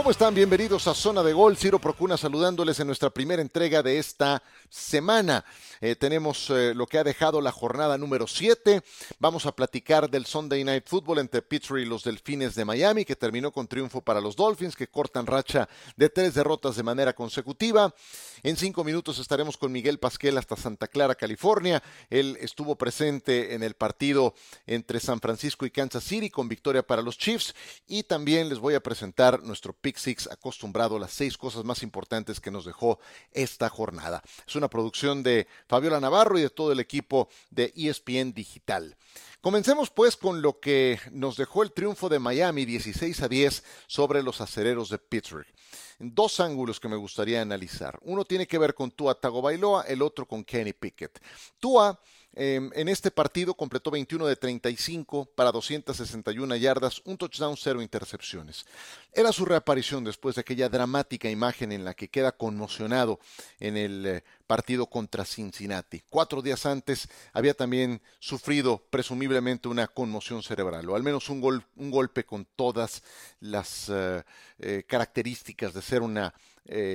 ¿Cómo están? Bienvenidos a Zona de Gol. Ciro Procuna saludándoles en nuestra primera entrega de esta semana. Eh, tenemos eh, lo que ha dejado la jornada número 7. Vamos a platicar del Sunday Night Football entre Pittsburgh y los Delfines de Miami, que terminó con triunfo para los Dolphins, que cortan racha de tres derrotas de manera consecutiva. En cinco minutos estaremos con Miguel Pasquel hasta Santa Clara, California. Él estuvo presente en el partido entre San Francisco y Kansas City con victoria para los Chiefs. Y también les voy a presentar nuestro Pick Six acostumbrado las seis cosas más importantes que nos dejó esta jornada. Es una producción de Fabiola Navarro y de todo el equipo de ESPN Digital. Comencemos pues con lo que nos dejó el triunfo de Miami 16 a 10 sobre los acereros de Pittsburgh dos ángulos que me gustaría analizar. Uno tiene que ver con Tua Tagovailoa, el otro con Kenny Pickett. Tua em, en este partido completó 21 de 35 para 261 yardas, un touchdown, cero intercepciones. Era su reaparición después de aquella dramática imagen en la que queda conmocionado en el eh, partido contra Cincinnati. Cuatro días antes había también sufrido presumiblemente una conmoción cerebral, o al menos un, golpe con todas las eh, eh, características de ser una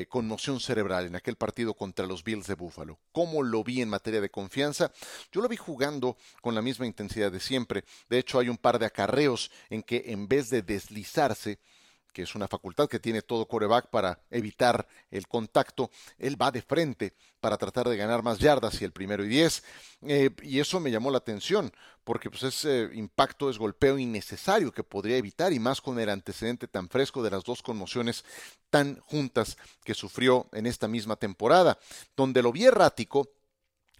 conmoción cerebral en aquel partido contra los Bills de Buffalo. ¿Cómo lo vi en materia de confianza? Yo lo vi jugando con la misma intensidad de siempre. De hecho, hay un par de acarreos en que en vez de deslizarse, que es una facultad que tiene todo coreback para evitar el contacto, él va de frente para tratar de ganar más yardas y el primero y diez. Eh, y eso me llamó la atención, porque pues ese impacto es golpeo innecesario que podría evitar, y más con el antecedente tan fresco de las dos conmociones tan juntas que sufrió en esta misma temporada, donde lo vi errático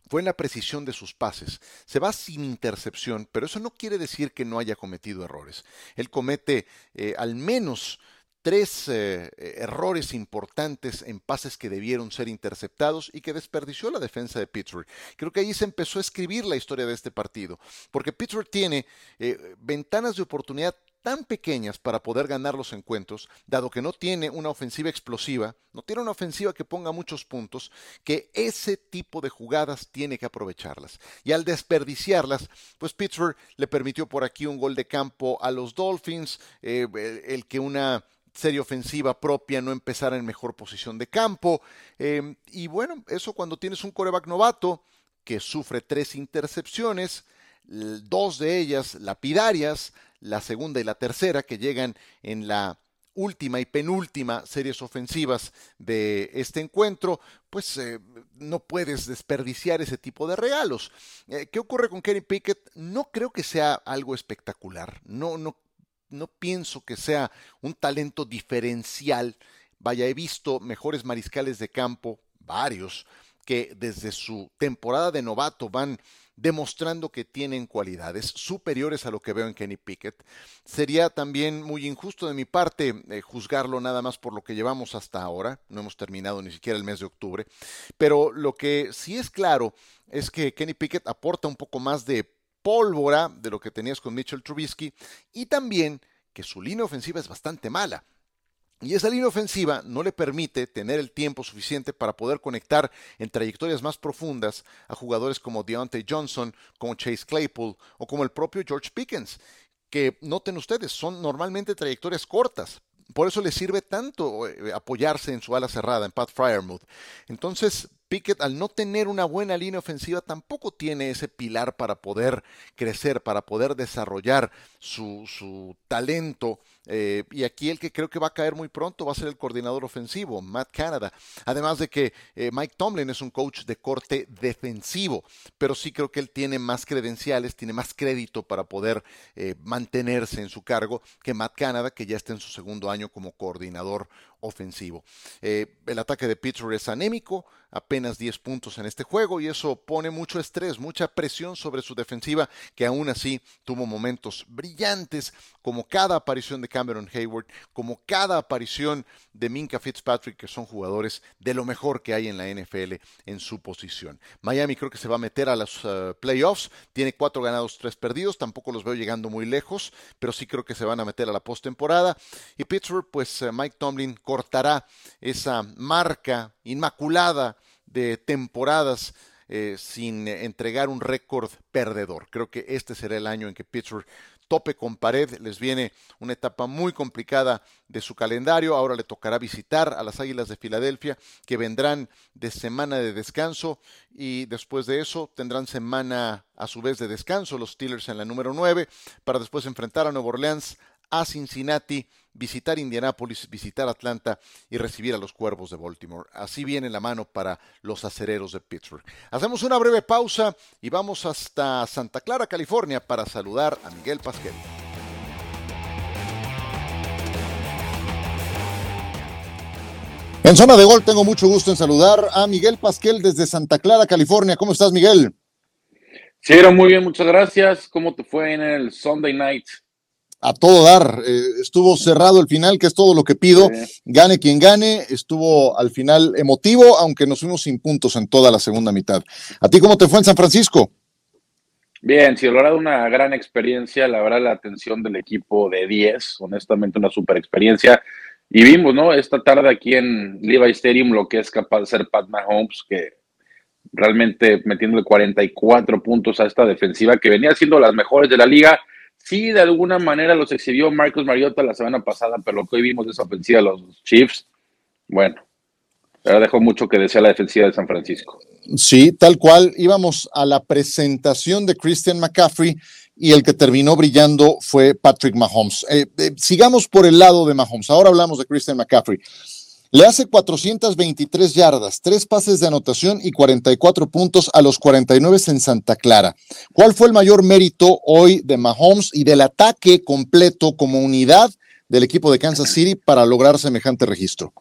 fue en la precisión de sus pases. Se va sin intercepción, pero eso no quiere decir que no haya cometido errores. Él comete eh, al menos tres eh, errores importantes en pases que debieron ser interceptados y que desperdició la defensa de Pittsburgh. Creo que ahí se empezó a escribir la historia de este partido, porque Pittsburgh tiene eh, ventanas de oportunidad tan pequeñas para poder ganar los encuentros, dado que no tiene una ofensiva explosiva, no tiene una ofensiva que ponga muchos puntos, que ese tipo de jugadas tiene que aprovecharlas. Y al desperdiciarlas, pues Pittsburgh le permitió por aquí un gol de campo a los Dolphins, eh, el, que una serie ofensiva propia no empezara en mejor posición de campo. Eh, y bueno, eso cuando tienes un coreback novato que sufre tres intercepciones, dos de ellas lapidarias, la segunda y la tercera que llegan en la última y penúltima series ofensivas de este encuentro, pues eh, no puedes desperdiciar ese tipo de regalos. Eh, ¿Qué ocurre con Kenny Pickett? No creo que sea algo espectacular. No, no, no pienso que sea un talento diferencial. Vaya, he visto mejores mariscales de campo, varios, que desde su temporada de novato van demostrando que tienen cualidades superiores a lo que veo en Kenny Pickett. Sería también muy injusto de mi parte eh, juzgarlo nada más por lo que llevamos hasta ahora, no hemos terminado ni siquiera el mes de octubre, pero lo que sí es claro es que Kenny Pickett aporta un poco más de pólvora de lo que tenías con Mitchell Trubisky y también que su línea ofensiva es bastante mala. Y esa línea ofensiva no le permite tener el tiempo suficiente para poder conectar en trayectorias más profundas a jugadores como Deontay Johnson, como Chase Claypool o como el propio George Pickens, que noten ustedes, son normalmente trayectorias cortas. Por eso le sirve tanto eh, apoyarse en su ala cerrada, en Pat Fryermuth. Entonces, Pickett, al no tener una buena línea ofensiva, tampoco tiene ese pilar para poder crecer, para poder desarrollar su, su talento eh, y aquí el que creo que va a caer muy pronto va a ser el coordinador ofensivo, Matt Canada. Además de que eh, Mike Tomlin es un coach de corte defensivo, pero sí creo que él tiene más credenciales, tiene más crédito para poder eh, mantenerse en su cargo que Matt Canada, que ya está en su segundo año como coordinador ofensivo. el ataque de Pittsburgh es anémico, apenas 10 puntos en este juego y eso pone mucho estrés, mucha presión sobre su defensiva, que aún así tuvo momentos brillantes, como cada aparición de Cameron Hayward, como cada aparición de Minka Fitzpatrick, que son jugadores de lo mejor que hay en la NFL en su posición. Miami creo que se va a meter a los uh, playoffs, tiene cuatro ganados, tres perdidos, tampoco los veo llegando muy lejos, pero sí creo que se van a meter a la postemporada. Y Pittsburgh, pues uh, Mike Tomlin cortará esa marca inmaculada de temporadas eh, sin entregar un récord perdedor. Creo que este será el año en que Pittsburgh tope con pared, les viene una etapa muy complicada de su calendario, ahora le tocará visitar a las Águilas de Filadelfia, que vendrán de semana de descanso y después de eso tendrán semana a su vez de descanso los Steelers en la número 9 para después enfrentar a Nueva Orleans, a Cincinnati, visitar Indianápolis, visitar Atlanta y recibir a los Cuervos de Baltimore. Así viene la mano para los acereros de Pittsburgh. Hacemos una breve pausa y vamos hasta Santa Clara, California, para saludar a Miguel Pasquel. En zona de gol tengo mucho gusto en saludar a Miguel Pasquel desde Santa Clara, California. ¿Cómo estás, Miguel? Sí, muy bien, muchas gracias. ¿Cómo te fue en el Sunday Night? A todo dar. Eh, estuvo cerrado el final, que es todo lo que pido. Gane quien gane. Estuvo al final emotivo, aunque nos fuimos sin puntos en toda la segunda mitad. ¿A ti cómo te fue en San Francisco? Bien, sí, logrado una gran experiencia. La verdad, la atención del equipo de 10, honestamente, una super experiencia. Y vimos, ¿no? Esta tarde aquí en Levi Stadium lo que es capaz de hacer Pat Mahomes, que realmente metiéndole 44 puntos a esta defensiva que venía siendo las mejores de la liga Sí, de alguna manera los exhibió Marcos Mariota la semana pasada, pero lo que hoy vimos de esa ofensiva de los Chiefs, bueno, ahora dejó mucho que desear la defensiva de San Francisco. Sí, tal cual. Íbamos a la presentación de Christian McCaffrey y el que terminó brillando fue Patrick Mahomes. Eh, eh, sigamos por el lado de Mahomes. Ahora hablamos de Christian McCaffrey. Le hace 423 yardas, tres pases de anotación y 44 puntos a los 49 en Santa Clara. ¿Cuál fue el mayor mérito hoy de Mahomes y del ataque completo como unidad del equipo de Kansas City para lograr semejante registro?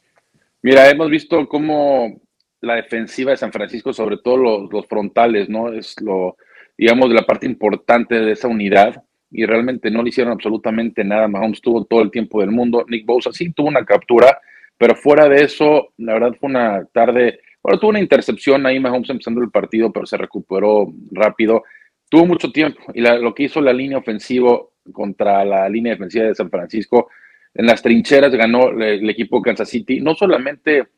Mira, hemos visto cómo la defensiva de San Francisco, sobre todo los, frontales, ¿no? Es lo, digamos, la parte importante de esa unidad y realmente no le hicieron absolutamente nada. Mahomes tuvo todo el tiempo del mundo. Nick Bosa sí tuvo una captura, pero fuera de eso, la verdad fue una tarde, bueno, tuvo una intercepción ahí Mahomes empezando el partido, pero se recuperó rápido. Tuvo mucho tiempo y lo que hizo la línea ofensiva contra la línea defensiva de San Francisco, en las trincheras ganó el, equipo Kansas City, no solamente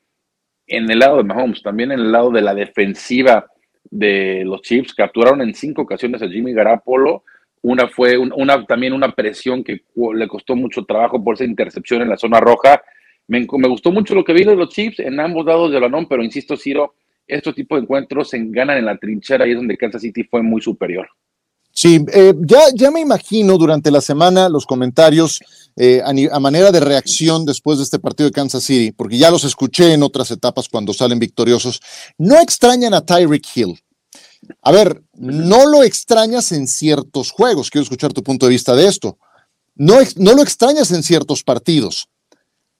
en el lado de Mahomes, también en el lado de la defensiva de los Chiefs. Capturaron en cinco ocasiones a Jimmy Garapolo. Una fue una, también una presión que le costó mucho trabajo por esa intercepción en la zona roja. Me, gustó mucho lo que vi de los Chiefs en ambos lados del balón, pero insisto, Ciro, estos tipos de encuentros se ganan en la trinchera y es donde Kansas City fue muy superior. Sí, eh, ya, ya me imagino durante la semana los comentarios eh, a, manera de reacción después de este partido de Kansas City, porque ya los escuché en otras etapas cuando salen victoriosos. No extrañan a Tyreek Hill. A ver, no lo extrañas en ciertos juegos. Quiero escuchar tu punto de vista de esto. No, no lo extrañas en ciertos partidos.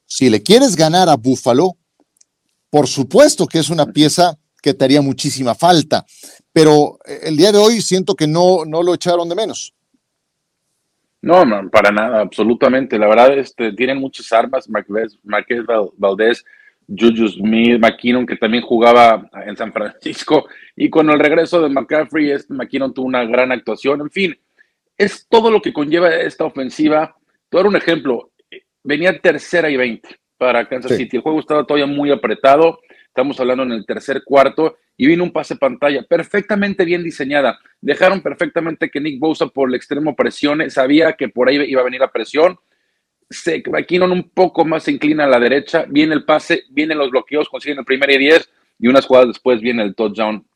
Si le quieres ganar a Buffalo, por supuesto que es una pieza que te haría muchísima falta, pero eh, el día de hoy siento que no, no lo echaron de menos. No, no, para nada, absolutamente. La verdad, este, tienen muchas armas. Marquez, Marquez Valdés, Juju Smith, McKinnon, que también jugaba en San Francisco. Y con el regreso de McCaffrey, este McKinnon tuvo una gran actuación. En fin, es todo lo que conlleva esta ofensiva. Te un ejemplo venía tercera y 20 para Kansas City. El juego estaba todavía muy apretado. Estamos hablando en el tercer cuarto y vino un pase pantalla perfectamente bien diseñada. Dejaron perfectamente que Nick Bosa por el extremo presione. Sabía que por ahí iba a venir la presión. Se, McKinnon un poco más se inclina a la derecha. Viene el pase, vienen los bloqueos, consiguen el primer y 10 y unas jugadas después viene el touchdown.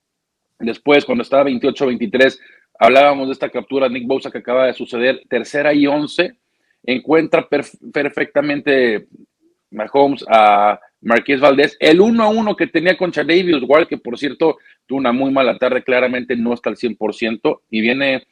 Después, cuando estaba 28-23, hablábamos de esta captura Nick Bosa que acaba de suceder. Tercera y 11 encuentra perfectamente Mahomes a Marqués Valdés. El 1 a 1 que tenía con Davis Ward, que por cierto tuvo una muy mala tarde, claramente no está al 100%, y viene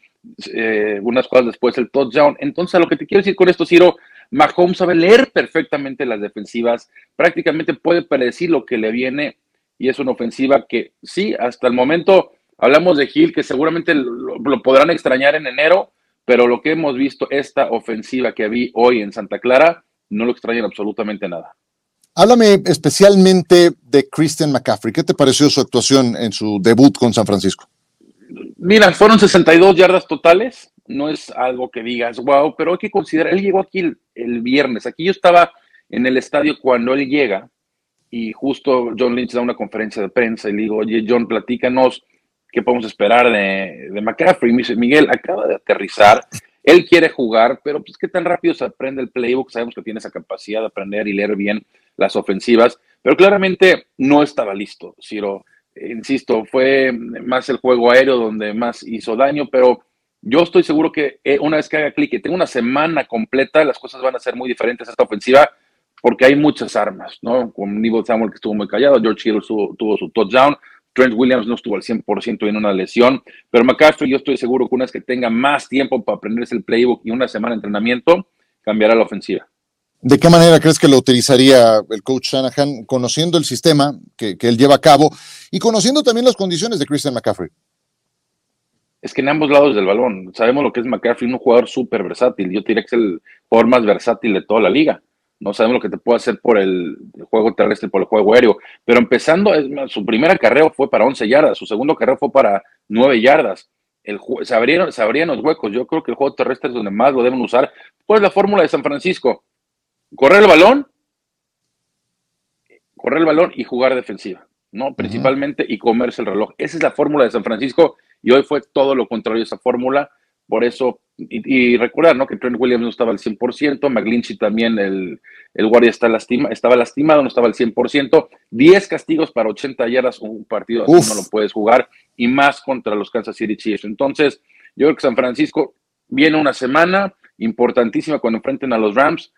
eh, unas cosas después el touchdown. Entonces, lo que te quiero decir con esto, Ciro, Mahomes sabe leer perfectamente las defensivas, prácticamente puede predecir lo que le viene, y es una ofensiva que sí, hasta el momento hablamos de Gil, que seguramente lo podrán extrañar en enero, pero lo que hemos visto, esta ofensiva que vi hoy en Santa Clara, no lo extrañan absolutamente nada. Háblame especialmente de Christian McCaffrey. ¿Qué te pareció su actuación en su debut con San Francisco? Mira, fueron 62 yardas totales. No es algo que digas, wow, pero hay que considerar, él llegó aquí el, viernes. Aquí yo estaba en el estadio cuando él llega y justo John Lynch da una conferencia de prensa y le digo, oye, John, platícanos qué podemos esperar de, de McCaffrey. Me dice, Miguel, acaba de aterrizar. Él quiere jugar, pero pues qué tan rápido se aprende el playbook. Sabemos que tiene esa capacidad de aprender y leer bien las ofensivas, pero claramente no estaba listo, Ciro. Insisto, fue más el juego aéreo donde más hizo daño, pero yo estoy seguro que eh, una vez que haga clic y tenga una semana completa, las cosas van a ser muy diferentes a esta ofensiva porque hay muchas armas, ¿no? Con Nivo Samuel que estuvo muy callado, George Hill tuvo su touchdown, Trent Williams no estuvo al 100% en una lesión, pero McCaffrey yo estoy seguro que una vez que tenga más tiempo para aprenderse el playbook y una semana de entrenamiento, cambiará la ofensiva. ¿De qué manera crees que lo utilizaría el coach Shanahan, conociendo el sistema que, él lleva a cabo y conociendo también las condiciones de Christian McCaffrey? Es que en ambos lados del balón, sabemos lo que es McCaffrey, un jugador súper versátil. Yo diría que es el jugador más versátil de toda la liga. No sabemos lo que te puede hacer por el, juego terrestre, por el juego aéreo. Pero empezando, su primera carrera fue para 11 yardas, su segundo carrera fue para 9 yardas. El, se, abrieron, se abrían los huecos. Yo creo que el juego terrestre es donde más lo deben usar. Pues la fórmula de San Francisco. Correr el balón, correr el balón y jugar defensiva, ¿no? Principalmente y comerse el reloj. Esa es la fórmula de San Francisco y hoy fue todo lo contrario de esa fórmula. Por eso, y, recordar, ¿no? Que Trent Williams no estaba al 100%, McGlinchey también, el, el guardia está lastima, estaba lastimado, no estaba al 100%. 10 castigos para 80 yardas, un partido así no lo puedes jugar, y más contra los Kansas City Chiefs. Entonces, yo creo que San Francisco viene una semana importantísima cuando enfrenten a los Rams,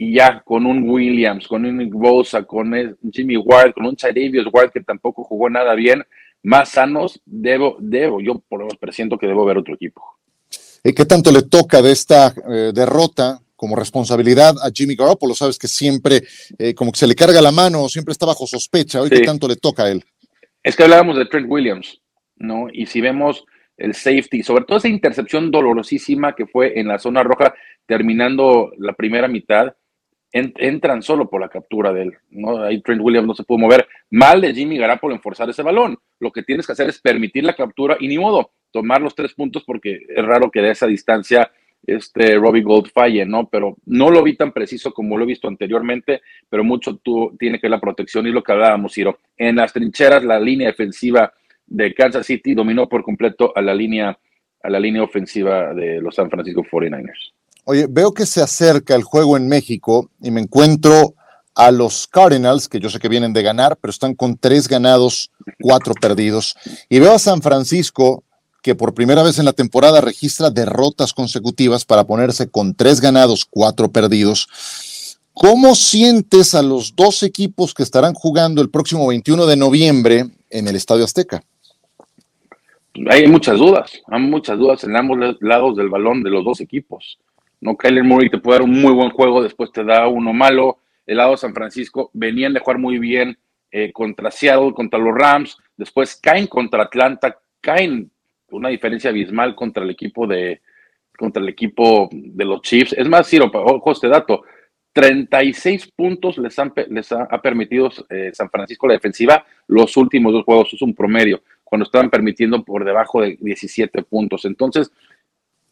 y ya con un Williams, con un Bosa, con Jimmy Ward, con un Chadevius Ward que tampoco jugó nada bien, más sanos, debo, debo, yo por lo menos presiento que debo ver otro equipo. ¿Qué tanto le toca de esta eh, derrota como responsabilidad a Jimmy Garoppolo? Sabes que siempre eh, como que se le carga la mano, siempre está bajo sospecha. ¿Hoy qué tanto le toca a él? Es que hablábamos de Trent Williams, ¿no? Y si vemos el safety, sobre todo esa intercepción dolorosísima que fue en la zona roja terminando la primera mitad, entran solo por la captura de él, ¿no? Ahí Trent Williams no se pudo mover. Mal de Jimmy Garoppolo en forzar ese balón. Lo que tienes que hacer es permitir la captura y ni modo tomar los tres puntos porque es raro que de esa distancia este Robbie Gold falle, ¿no? Pero no lo vi tan preciso como lo he visto anteriormente, pero mucho tiene que ver la protección y lo que hablábamos, Ciro. En las trincheras, la línea defensiva de Kansas City dominó por completo a la línea, a la línea ofensiva de los San Francisco 49ers. Oye, veo que se acerca el juego en México y me encuentro a los Cardinals, que yo sé que vienen de ganar, pero están con tres ganados, cuatro perdidos. Y veo a San Francisco que por primera vez en la temporada registra derrotas consecutivas para ponerse con tres ganados, cuatro perdidos. ¿Cómo sientes a los dos equipos que estarán jugando el próximo 21 de noviembre en el Estadio Azteca? Hay muchas dudas, hay muchas dudas en ambos lados del balón de los dos equipos. No, Kyler Murray te puede dar un muy buen juego, después te da uno malo. El lado de San Francisco venían de jugar muy bien eh, contra Seattle, contra los Rams, después caen contra Atlanta, caen una diferencia abismal contra el equipo de contra el equipo de los Chiefs. Es más, Ciro, ojo este dato, 36 puntos les, han, les ha, permitido eh, San Francisco la defensiva los últimos dos juegos, es un promedio, cuando estaban permitiendo por debajo de 17 puntos. Entonces,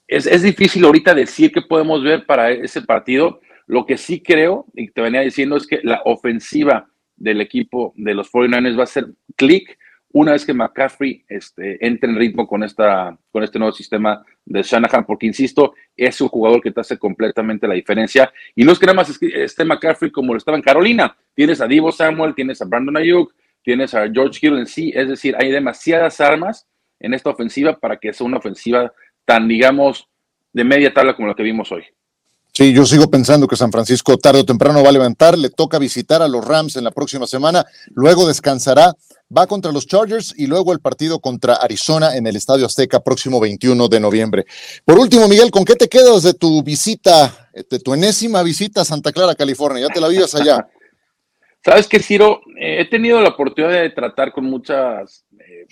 es, es difícil ahorita decir qué podemos ver para ese partido. Lo que sí creo, y te venía diciendo, es que la ofensiva del equipo de los 49ers va a ser clic una vez que McCaffrey este, entre en ritmo con, esta, con este nuevo sistema de Shanahan, porque insisto, es un jugador que te hace completamente la diferencia. Y no es que nada más esté McCaffrey como lo estaba en Carolina. Tienes a Divo Samuel, tienes a Brandon Ayuk, tienes a George Hill en sí. Es decir, hay demasiadas armas en esta ofensiva para que sea una ofensiva tan, digamos, de media tabla como la que vimos hoy. Sí, yo sigo pensando que San Francisco tarde o temprano va a levantar, le toca visitar a los Rams en la próxima semana, luego descansará, va contra los Chargers y luego el partido contra Arizona en el Estadio Azteca próximo 21 de noviembre. Por último, Miguel, ¿con qué te quedas de tu visita, de tu enésima visita a Santa Clara, California? Ya te la vives allá. Sabes que, Ciro, eh, he tenido la oportunidad de tratar con muchos eh,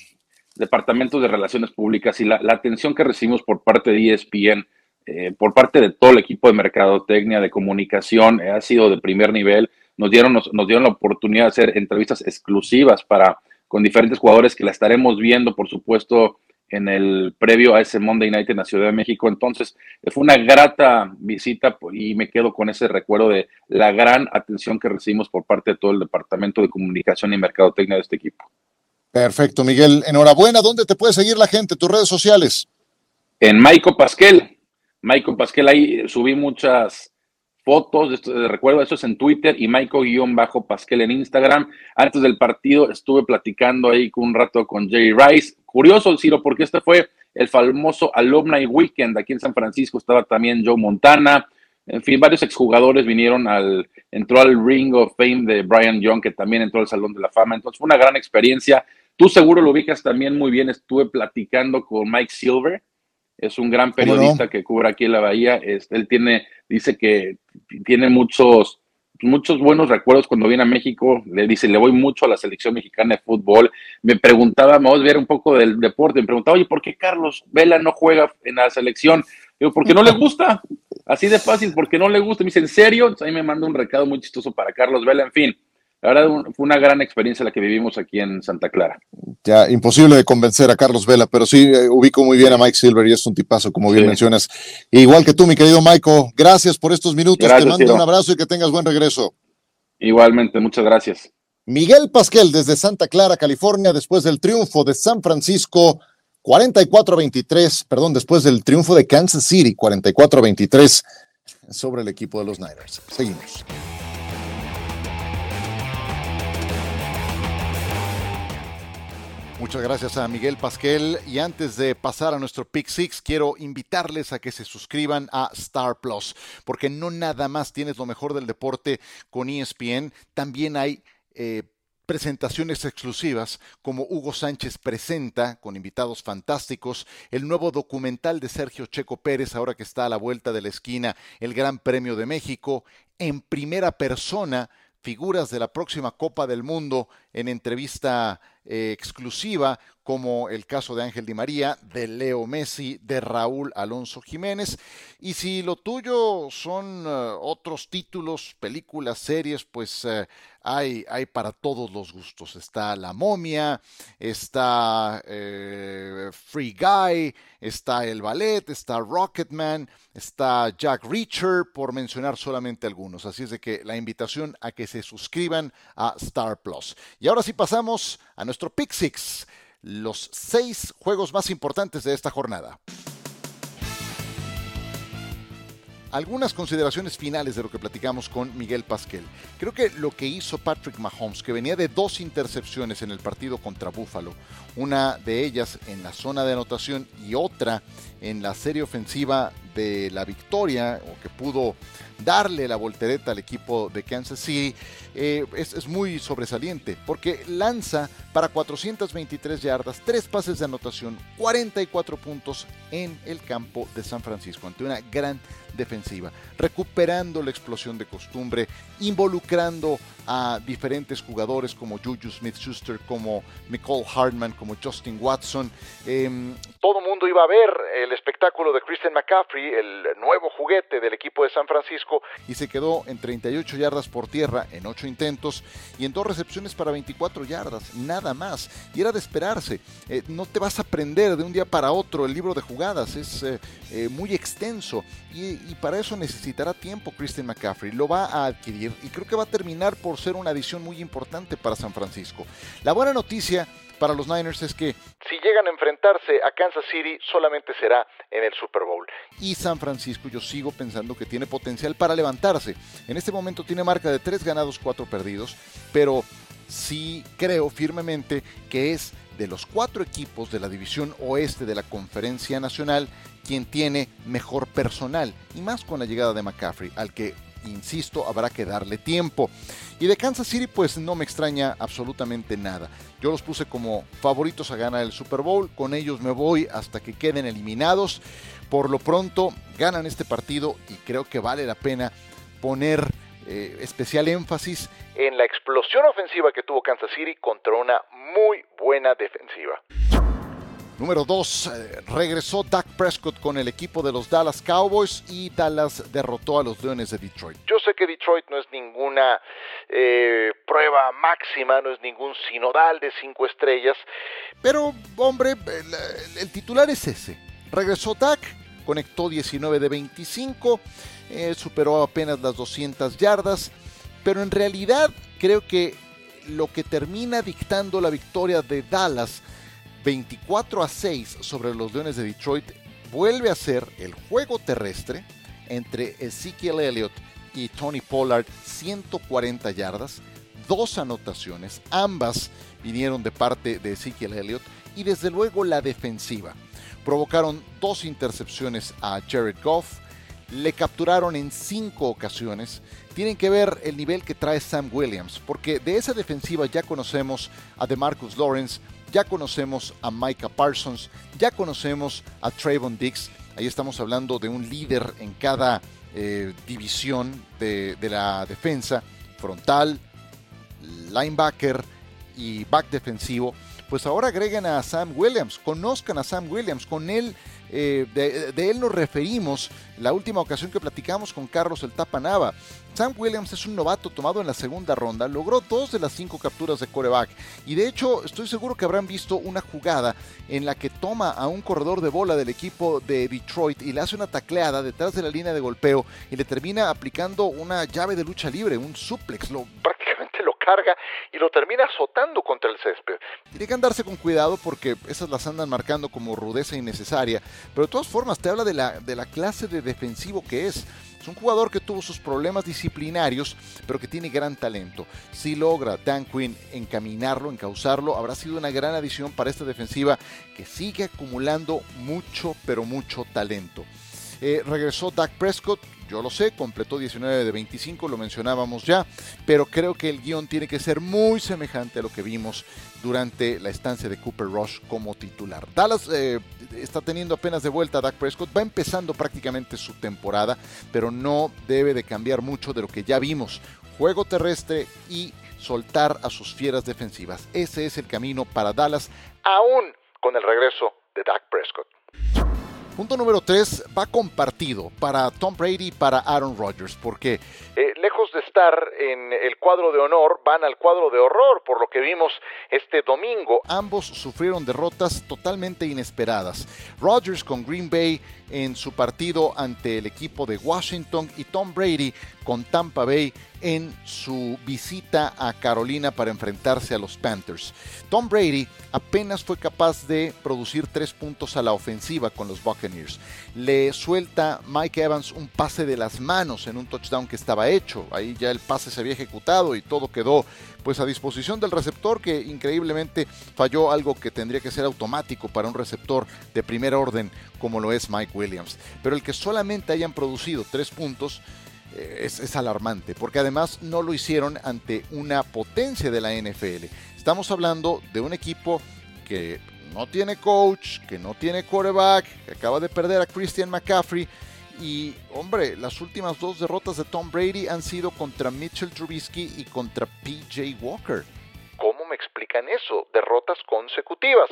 departamentos de relaciones públicas y la, la atención que recibimos por parte de ESPN eh, por parte de todo el equipo de mercadotecnia, de comunicación, eh, ha sido de primer nivel. Nos dieron, nos, dieron la oportunidad de hacer entrevistas exclusivas para, con diferentes jugadores que la estaremos viendo, por supuesto, en el previo a ese Monday Night en la Ciudad de México. Entonces, fue una grata visita y me quedo con ese recuerdo de la gran atención que recibimos por parte de todo el Departamento de Comunicación y Mercadotecnia de este equipo. Perfecto, Miguel. Enhorabuena. ¿Dónde te puede seguir la gente? ¿Tus redes sociales? En Maico Pasquel, Michael Pasquel, ahí subí muchas fotos, recuerdo eso es en Twitter y Michael-Pasquel en Instagram. Antes del partido estuve platicando ahí un rato con Jerry Rice. Curioso, Ciro, porque este fue el famoso Alumni Weekend aquí en San Francisco. Estaba también Joe Montana. En fin, varios exjugadores vinieron al, entró al Ring of Fame de Brian Young, que también entró al Salón de la Fama. Entonces fue una gran experiencia. Tú seguro lo ubicas también muy bien. Estuve platicando con Mike Silver, es un gran periodista que cubre aquí en la Bahía. Este, él tiene, dice que tiene muchos, muchos buenos recuerdos cuando viene a México. Le dice, le voy mucho a la selección mexicana de fútbol. Me preguntaba, vamos a ver un poco del deporte. Me preguntaba, oye, ¿por qué Carlos Vela no juega en la selección? Digo, porque no le gusta. Así de fácil, porque no le gusta. Me dice, ¿en serio? Entonces, ahí me manda un recado muy chistoso para Carlos Vela. En fin, la verdad fue una gran experiencia la que vivimos aquí en Santa Clara. Ya, imposible de convencer a Carlos Vela, pero sí eh, ubico muy bien a Mike Silver y es un tipazo, como bien mencionas. Igual que tú, mi querido Michael, gracias por estos minutos. Te mando un abrazo y que tengas buen regreso. Igualmente, muchas gracias. Miguel Pasquel desde Santa Clara, California, después del triunfo de San Francisco 44-23, perdón, después del triunfo de Kansas City 44-23 sobre el equipo de los Niners. Seguimos. Muchas gracias a Miguel Pasquel. Y antes de pasar a nuestro Pick Six, quiero invitarles a que se suscriban a Star Plus, porque no nada más tienes lo mejor del deporte con ESPN, también hay eh, presentaciones exclusivas como Hugo Sánchez presenta con invitados fantásticos el nuevo documental de Sergio Checo Pérez ahora que está a la vuelta de la esquina el Gran Premio de México en primera persona figuras de la próxima Copa del Mundo en entrevista eh, exclusiva, como el caso de Ángel Di María, de Leo Messi, de Raúl Alonso Jiménez. Y si lo tuyo son eh, otros títulos, películas, series, pues eh, hay, hay para todos los gustos. Está La Momia, está Free Guy, está El Ballet, está Rocketman, está Jack Reacher, por mencionar solamente algunos. Así es de que la invitación a que se suscriban a Star Plus. Y ahora sí pasamos a nuestro Pick Six, los seis juegos más importantes de esta jornada. algunas consideraciones finales de lo que platicamos con Miguel Pasquel. Creo que lo que hizo Patrick Mahomes, que venía de dos intercepciones en el partido contra Buffalo, una de ellas en la zona de anotación y otra en la serie ofensiva de la victoria, o que pudo darle la voltereta al equipo de Kansas City, eh, es, muy sobresaliente, porque lanza para 423 yardas, tres pases de anotación, 44 puntos en el campo de San Francisco, ante una gran defensiva, recuperando la explosión de costumbre, involucrando a diferentes jugadores como Juju Smith-Schuster, como Nicole Hartman, como Justin Watson. Em, todo mundo iba a ver el espectáculo de Christian McCaffrey, el nuevo juguete del equipo de San Francisco, y se quedó en 38 yardas por tierra en 8 intentos y en dos recepciones para 24 yardas, nada más. Y era de esperarse. Eh, no te vas a aprender de un día para otro el libro de jugadas, es eh, eh, muy extenso y, y para eso necesitará tiempo Christian McCaffrey. Lo va a adquirir y creo que va a terminar por ser una adición muy importante para San Francisco. La buena noticia para los Niners es que si llegan a enfrentarse a Kansas City solamente será en el Super Bowl. Y San Francisco yo sigo pensando que tiene potencial para levantarse. En este momento tiene marca de 3 ganados, 4 perdidos, pero sí creo firmemente que es de los cuatro equipos de la división oeste de la Conferencia Nacional quien tiene mejor personal y más con la llegada de McCaffrey, al que insisto, habrá que darle tiempo. Y de Kansas City, pues no me extraña absolutamente nada. Yo los puse como favoritos a ganar el Super Bowl, con ellos me voy hasta que queden eliminados. Por lo pronto, ganan este partido y creo que vale la pena poner eh, especial énfasis en la explosión ofensiva que tuvo Kansas City contra una muy buena defensiva. Número 2, eh, regresó Dak Prescott con el equipo de los Dallas Cowboys y Dallas derrotó a los Leones de Detroit. Yo sé que Detroit no es ninguna eh, prueba máxima, no es ningún sinodal de cinco estrellas, pero hombre, el, el titular es ese. Regresó Dak, conectó 19 de 25, eh, superó apenas las 200 yardas, pero en realidad creo que lo que termina dictando la victoria de Dallas 24 a 6 sobre los Leones de Detroit vuelve a ser el juego terrestre entre Ezekiel Elliott y Tony Pollard, 140 yardas, dos anotaciones, ambas vinieron de parte de Ezekiel Elliott y desde luego la defensiva. Provocaron dos intercepciones a Jared Goff, le capturaron en cinco ocasiones. Tienen que ver el nivel que trae Sam Williams, porque de esa defensiva ya conocemos a DeMarcus Lawrence, ya conocemos a Micah Parsons, ya conocemos a Trayvon Dix. Ahí estamos hablando de un líder en cada eh, división de, de la defensa, frontal, linebacker y back defensivo pues ahora agreguen a Sam Williams, conozcan a Sam Williams, con él, eh, de, él nos referimos la última ocasión que platicamos con Carlos el Tapanava. Sam Williams es un novato tomado en la segunda ronda, logró dos de las cinco capturas de coreback y de hecho estoy seguro que habrán visto una jugada en la que toma a un corredor de bola del equipo de Detroit y le hace una tacleada detrás de la línea de golpeo y le termina aplicando una llave de lucha libre, un suplex, lo carga y lo termina azotando contra el césped. Tiene que andarse con cuidado porque esas las andan marcando como rudeza innecesaria, pero de todas formas te habla de la, de la clase de defensivo que es. Es un jugador que tuvo sus problemas disciplinarios, pero que tiene gran talento. Si logra Dan Quinn encaminarlo, encauzarlo, habrá sido una gran adición para esta defensiva que sigue acumulando mucho, pero mucho talento. Eh, regresó Dak Prescott, yo lo sé, completó 19 de 25, lo mencionábamos ya, pero creo que el guion tiene que ser muy semejante a lo que vimos durante la estancia de Cooper Rush como titular. Dallas eh, está teniendo apenas de vuelta a Dak Prescott, va empezando prácticamente su temporada, pero no debe de cambiar mucho de lo que ya vimos. Juego terrestre y soltar a sus fieras defensivas. Ese es el camino para Dallas, aún con el regreso de Dak Prescott. Punto número 3 va compartido para Tom Brady y para Aaron Rodgers, porque eh, lejos de estar en el cuadro de honor, van al cuadro de horror, por lo que vimos este domingo. Ambos sufrieron derrotas totalmente inesperadas. Rodgers con Green Bay en su partido ante el equipo de Washington y Tom Brady con Tampa Bay en su visita a Carolina para enfrentarse a los Panthers. Tom Brady apenas fue capaz de producir tres puntos a la ofensiva con los Buccaneers. Le suelta Mike Evans un pase de las manos en un touchdown que estaba hecho. Ahí ya el pase se había ejecutado y todo quedó pues a disposición del receptor que increíblemente falló algo que tendría que ser automático para un receptor de primer orden como lo es Mike Williams. Pero el que solamente hayan producido tres puntos eh, es, alarmante, porque además no lo hicieron ante una potencia de la NFL. Estamos hablando de un equipo que no tiene coach, que no tiene quarterback, que acaba de perder a Christian McCaffrey. Y hombre, las últimas dos derrotas de Tom Brady han sido contra Mitchell Trubisky y contra PJ Walker. ¿Cómo me explican eso? Derrotas consecutivas.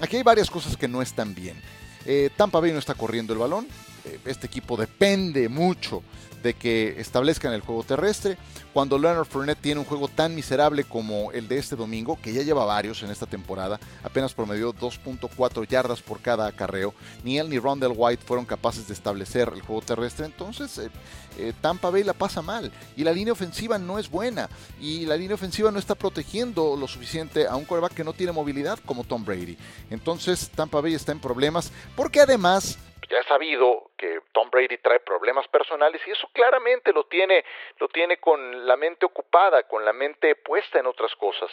Aquí hay varias cosas que no están bien. Eh, Tampa Bay no está corriendo el balón. Eh, este equipo depende mucho de que establezcan el juego terrestre. Cuando Leonard Fournette tiene un juego tan miserable como el de este domingo, que ya lleva varios en esta temporada, apenas promedió 2.4 yardas por cada acarreo, ni él ni Rondell White fueron capaces de establecer el juego terrestre, entonces eh, eh, Tampa Bay la pasa mal y la línea ofensiva no es buena y la línea ofensiva no está protegiendo lo suficiente a un quarterback que no tiene movilidad como Tom Brady. Entonces Tampa Bay está en problemas porque además ya he sabido que Tom Brady trae problemas personales y eso claramente lo tiene, lo tiene con la mente ocupada, con la mente puesta en otras cosas.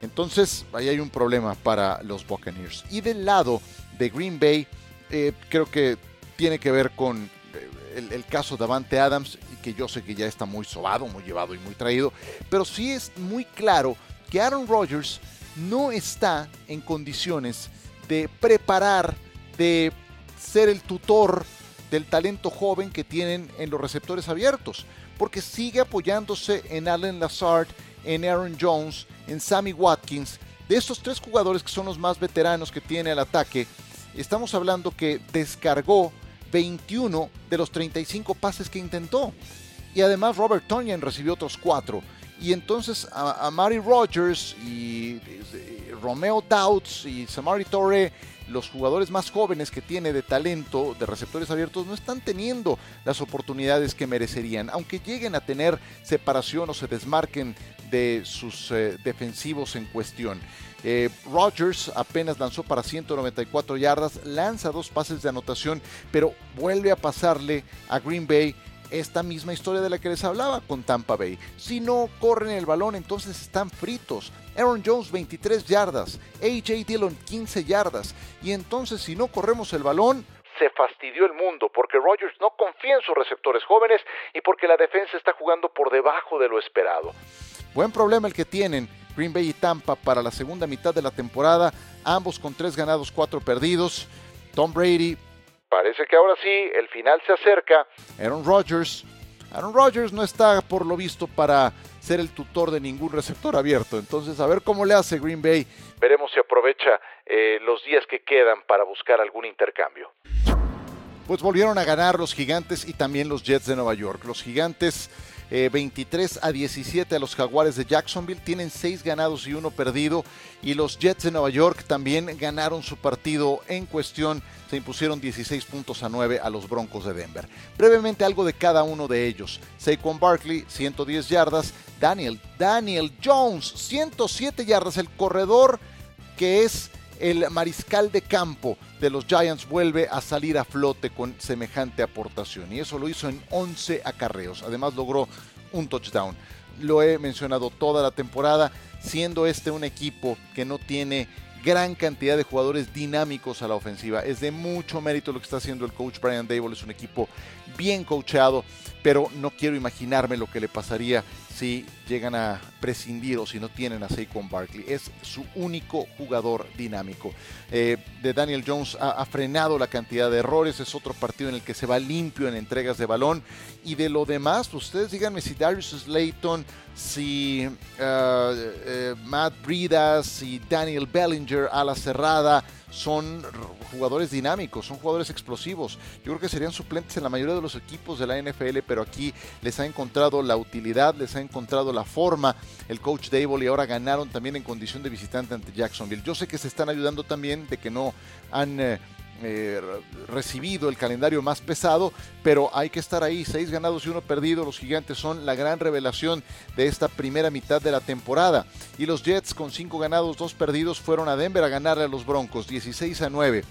Entonces, ahí hay un problema para los Buccaneers. Y del lado de Green Bay, eh, creo que tiene que ver con eh, el, el, caso de Avante Adams, que yo sé que ya está muy sobado, muy llevado y muy traído, pero sí es muy claro que Aaron Rodgers no está en condiciones de preparar, de ser el tutor del talento joven que tienen en los receptores abiertos, porque sigue apoyándose en Allen Lazard, en Aaron Jones, en Sammy Watkins. De estos tres jugadores que son los más veteranos que tiene el ataque, estamos hablando que descargó 21 de los 35 pases que intentó. Y además Robert Tonyan recibió otros 4. Y entonces a, Mary Rogers y, Romeo Doubts y Samari Torre los jugadores más jóvenes que tiene de talento, de receptores abiertos, no están teniendo las oportunidades que merecerían. Aunque lleguen a tener separación o se desmarquen de sus eh, defensivos en cuestión. Eh, Rodgers apenas lanzó para 194 yardas, lanza dos pases de anotación, pero vuelve a pasarle a Green Bay esta misma historia de la que les hablaba con Tampa Bay. Si no corren el balón, entonces están fritos. Aaron Jones 23 yardas, AJ Dillon 15 yardas. Y entonces si no corremos el balón, se fastidió el mundo porque Rodgers no confía en sus receptores jóvenes y porque la defensa está jugando por debajo de lo esperado. Buen problema el que tienen Green Bay y Tampa para la segunda mitad de la temporada, ambos con tres ganados, cuatro perdidos. Tom Brady, parece que ahora sí, el final se acerca. Aaron Rodgers, Aaron Rodgers no está por lo visto para ser el tutor de ningún receptor abierto. Entonces, a ver cómo le hace Green Bay. Veremos si aprovecha eh, los días que quedan para buscar algún intercambio. Pues volvieron a ganar los gigantes y también los Jets de Nueva York. Los gigantes 23 eh, a 17 a los Jaguares de Jacksonville. Tienen 6 ganados y 1 perdido. Y los Jets de Nueva York también ganaron su partido en cuestión. Se impusieron 16 puntos a 9 a los Broncos de Denver. Brevemente algo de cada uno de ellos. Saquon Barkley, 110 yardas. Daniel, Daniel Jones, 107 yardas. El corredor que es el mariscal de campo de los Giants vuelve a salir a flote con semejante aportación y eso lo hizo en 11 acarreos. Además logró un touchdown. Lo he mencionado toda la temporada, siendo este un equipo que no tiene gran cantidad de jugadores dinámicos a la ofensiva. Es de mucho mérito lo que está haciendo el coach Brian Dable. Es un equipo bien coachado, pero no quiero imaginarme lo que le pasaría si llegan a prescindir o si no tienen a Saquon Barkley. Es su único jugador dinámico. Eh, de Daniel Jones ha, frenado la cantidad de errores. Es otro partido en el que se va limpio en entregas de balón. Y de lo demás, ustedes díganme si Darius Slayton, si eh, eh, Matt Breida, si Daniel Bellinger a la cerrada son jugadores dinámicos, son jugadores explosivos. Yo creo que serían suplentes en la mayoría de los equipos de la NFL, pero aquí les ha encontrado la utilidad, les ha encontrado la forma el coach Dable y ahora ganaron también en condición de visitante ante Jacksonville. Yo sé que se están ayudando también de que no han... Eh, eh, recibido el calendario más pesado, pero hay que estar ahí, seis ganados y uno perdido, los gigantes son la gran revelación de esta primera mitad de la temporada, y los Jets con cinco ganados, dos perdidos, fueron a Denver a ganarle a los Broncos, 16 a 9.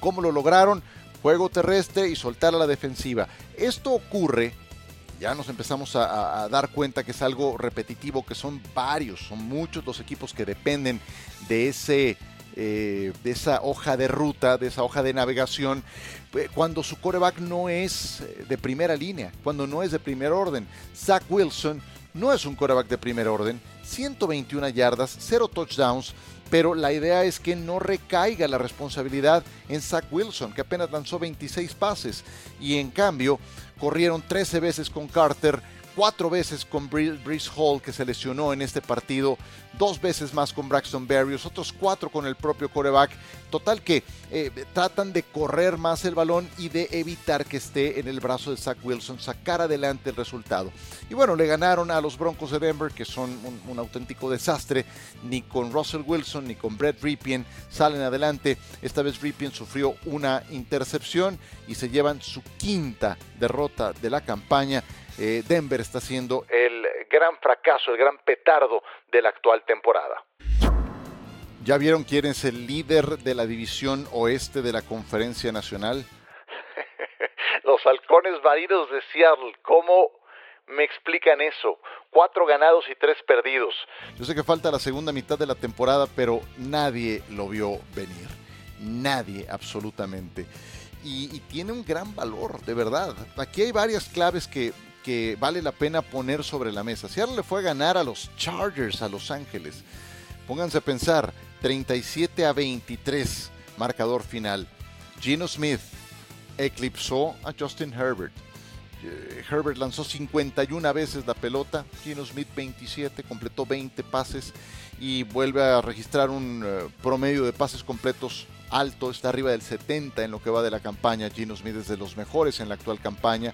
¿Cómo lo lograron? Juego terrestre y soltar la defensiva. Esto ocurre ya nos empezamos a, dar cuenta que es algo repetitivo, que son varios, son muchos los equipos que dependen de ese eh, de esa hoja de ruta, de esa hoja de navegación, eh, cuando su coreback no es eh, de primera línea, cuando no es de primer orden. Zach Wilson no es un coreback de primer orden, 121 yardas, 0 touchdowns, pero la idea es que no recaiga la responsabilidad en Zach Wilson, que apenas lanzó 26 pases, y en cambio corrieron 13 veces con Carter, cuatro veces con Brice Hall, que se lesionó en este partido, dos veces más con Braxton Berrios, otros cuatro con el propio coreback. Total que eh, tratan de correr más el balón y de evitar que esté en el brazo de Zach Wilson, sacar adelante el resultado. Y bueno, le ganaron a los Broncos de Denver, que son un, auténtico desastre. Ni con Russell Wilson ni con Brett Ripien salen adelante. Esta vez Ripien sufrió una intercepción y se llevan su quinta derrota de la campaña eh, Denver está siendo el gran fracaso, el gran petardo de la actual temporada. ¿Ya vieron quién es el líder de la división oeste de la Conferencia Nacional? Los halcones marinos de Seattle. ¿Cómo me explican eso? Cuatro ganados y tres perdidos. Yo sé que falta la segunda mitad de la temporada, pero nadie lo vio venir. Nadie, absolutamente. y tiene un gran valor, de verdad. Aquí hay varias claves que que vale la pena poner sobre la mesa. Seattle le fue a ganar a los Chargers a Los Ángeles. Pónganse a pensar, 37 a 23, marcador final. Gino Smith eclipsó a Justin Herbert. Eh, Herbert lanzó 51 veces la pelota, Gino Smith 27, completó 20 pases y vuelve a registrar un eh, promedio de pases completos alto, está arriba del 70 en lo que va de la campaña. Gino Smith es de los mejores en la actual campaña.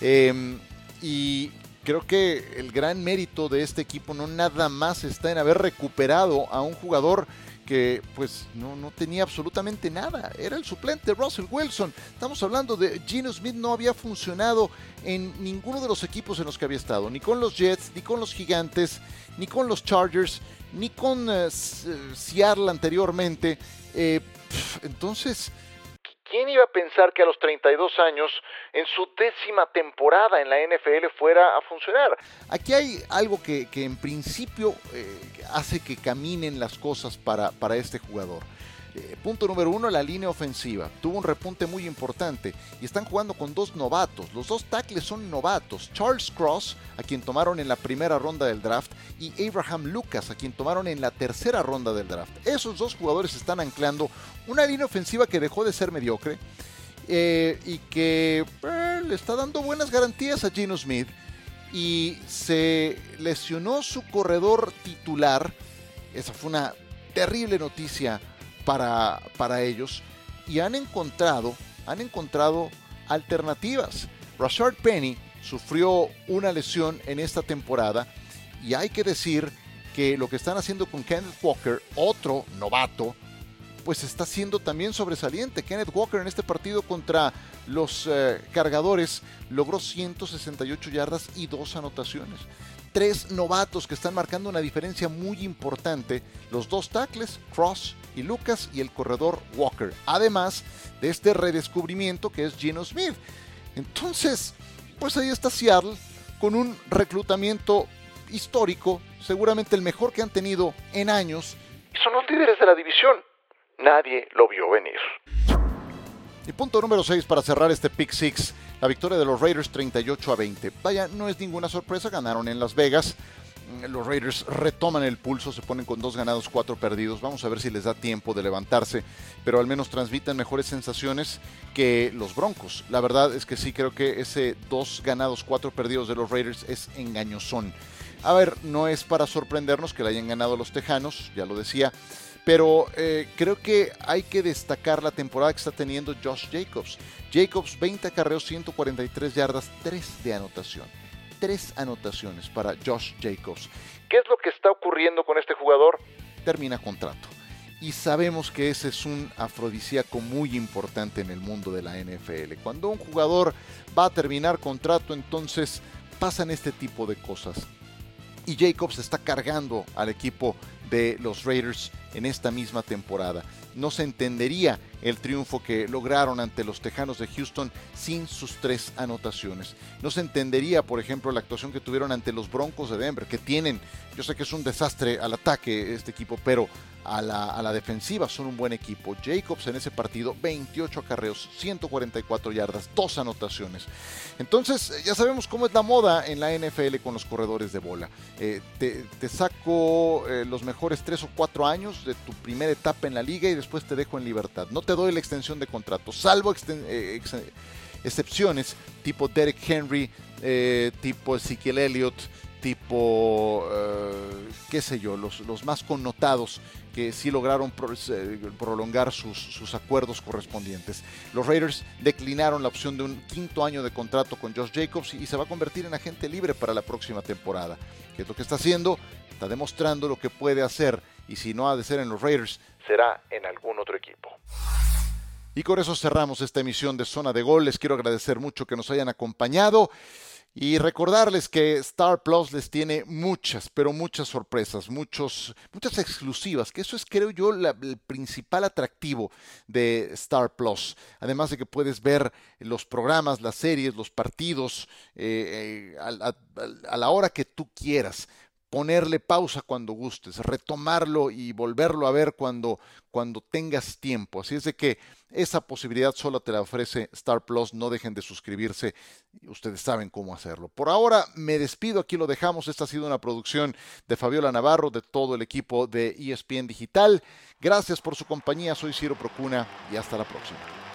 Em, y creo que el gran mérito de este equipo no nada más está en haber recuperado a un jugador que pues no, no, tenía absolutamente nada. Era el suplente Russell Wilson. Estamos hablando de Gino Smith no había funcionado en ninguno de los equipos en los que había estado. Ni con los Jets, ni con los Gigantes, ni con los Chargers, ni con uh, Seattle anteriormente. Eh, entonces ¿Quién iba a pensar que a los 32 años, en su décima temporada en la NFL, fuera a funcionar? Aquí hay algo que, en principio eh, hace que caminen las cosas para, para este jugador. Eh, punto número uno, la línea ofensiva. Tuvo un repunte muy importante y están jugando con dos novatos. Los dos tackles son novatos. Charles Cross, a quien tomaron en la primera ronda del draft, y Abraham Lucas, a quien tomaron en la tercera ronda del draft. Esos dos jugadores están anclando una línea ofensiva que dejó de ser mediocre eh, y que eh, le está dando buenas garantías a Gino Smith. Y se lesionó su corredor titular. Esa fue una terrible noticia para, para ellos y han encontrado, han encontrado alternativas. Rashard Penny sufrió una lesión en esta temporada y hay que decir que lo que están haciendo con Kenneth Walker, otro novato, pues está siendo también sobresaliente. Kenneth Walker en este partido contra los eh, cargadores logró 168 yardas y dos anotaciones tres novatos que están marcando una diferencia muy importante, los dos tackles, Cross y Lucas, y el corredor Walker, además de este redescubrimiento que es Geno Smith. Entonces, pues ahí está Seattle con un reclutamiento histórico, seguramente el mejor que han tenido en años. Y son los líderes de la división. Nadie lo vio venir. Y punto número 6 para cerrar este Pick Six la victoria de los Raiders 38 a 20. Vaya, no es ninguna sorpresa, ganaron en Las Vegas. Mm, los Raiders retoman el pulso, se ponen con dos ganados, cuatro perdidos. Vamos a ver si les da tiempo de levantarse, pero al menos transmiten mejores sensaciones que los Broncos. La verdad es que sí, creo que ese dos ganados, cuatro perdidos de los Raiders es engañosón. A ver, no es para sorprendernos que le hayan ganado los Tejanos, ya lo decía. Pero eh, creo que hay que destacar la temporada que está teniendo Josh Jacobs. Jacobs 20 acarreos, 143 yardas, 3 de anotación. 3 anotaciones para Josh Jacobs. ¿Qué es lo que está ocurriendo con este jugador? Termina contrato. Y sabemos que ese es un afrodisíaco muy importante en el mundo de la NFL. Cuando un jugador va a terminar contrato, entonces pasan este tipo de cosas. Y Jacobs está cargando al equipo de los Raiders en esta misma temporada. No se entendería el triunfo que lograron ante los Tejanos de Houston sin sus tres anotaciones. No se entendería, por ejemplo, la actuación que tuvieron ante los Broncos de Denver, que tienen, yo sé que es un desastre al ataque este equipo, pero a la, defensiva son un buen equipo. Jacobs en ese partido, 28 acarreos, 144 yardas, dos anotaciones. Entonces, ya sabemos cómo es la moda en la NFL con los corredores de bola. Eh, te, saco eh, los mejores tres o cuatro años de tu primera etapa en la liga y después te dejo en libertad. No te doy la extensión de contrato, salvo eh, excepciones tipo Derek Henry, tipo Ezekiel Elliott tipo, eh, qué sé yo, los, más connotados que sí lograron prolongar sus, acuerdos correspondientes. Los Raiders declinaron la opción de un quinto año de contrato con Josh Jacobs y, se va a convertir en agente libre para la próxima temporada. ¿Qué es lo que está haciendo? Está demostrando lo que puede hacer y si no ha de ser en los Raiders, será en algún otro equipo. Y con eso cerramos esta emisión de Zona de Gol. Les quiero agradecer mucho que nos hayan acompañado. Y recordarles que Star Plus les tiene muchas, pero muchas sorpresas, muchos, muchas exclusivas, que eso es, creo yo, el principal atractivo de Star Plus. Además de que puedes ver los programas, las series, los partidos eh, eh, a la hora que tú quieras ponerle pausa cuando gustes, retomarlo y volverlo a ver cuando, cuando tengas tiempo. Así es de que esa posibilidad solo te la ofrece Star Plus. No dejen de suscribirse. Ustedes saben cómo hacerlo. Por ahora me despido. Aquí lo dejamos. Esta ha sido una producción de Fabiola Navarro, de todo el equipo de ESPN Digital. Gracias por su compañía. Soy Ciro Procuna y hasta la próxima.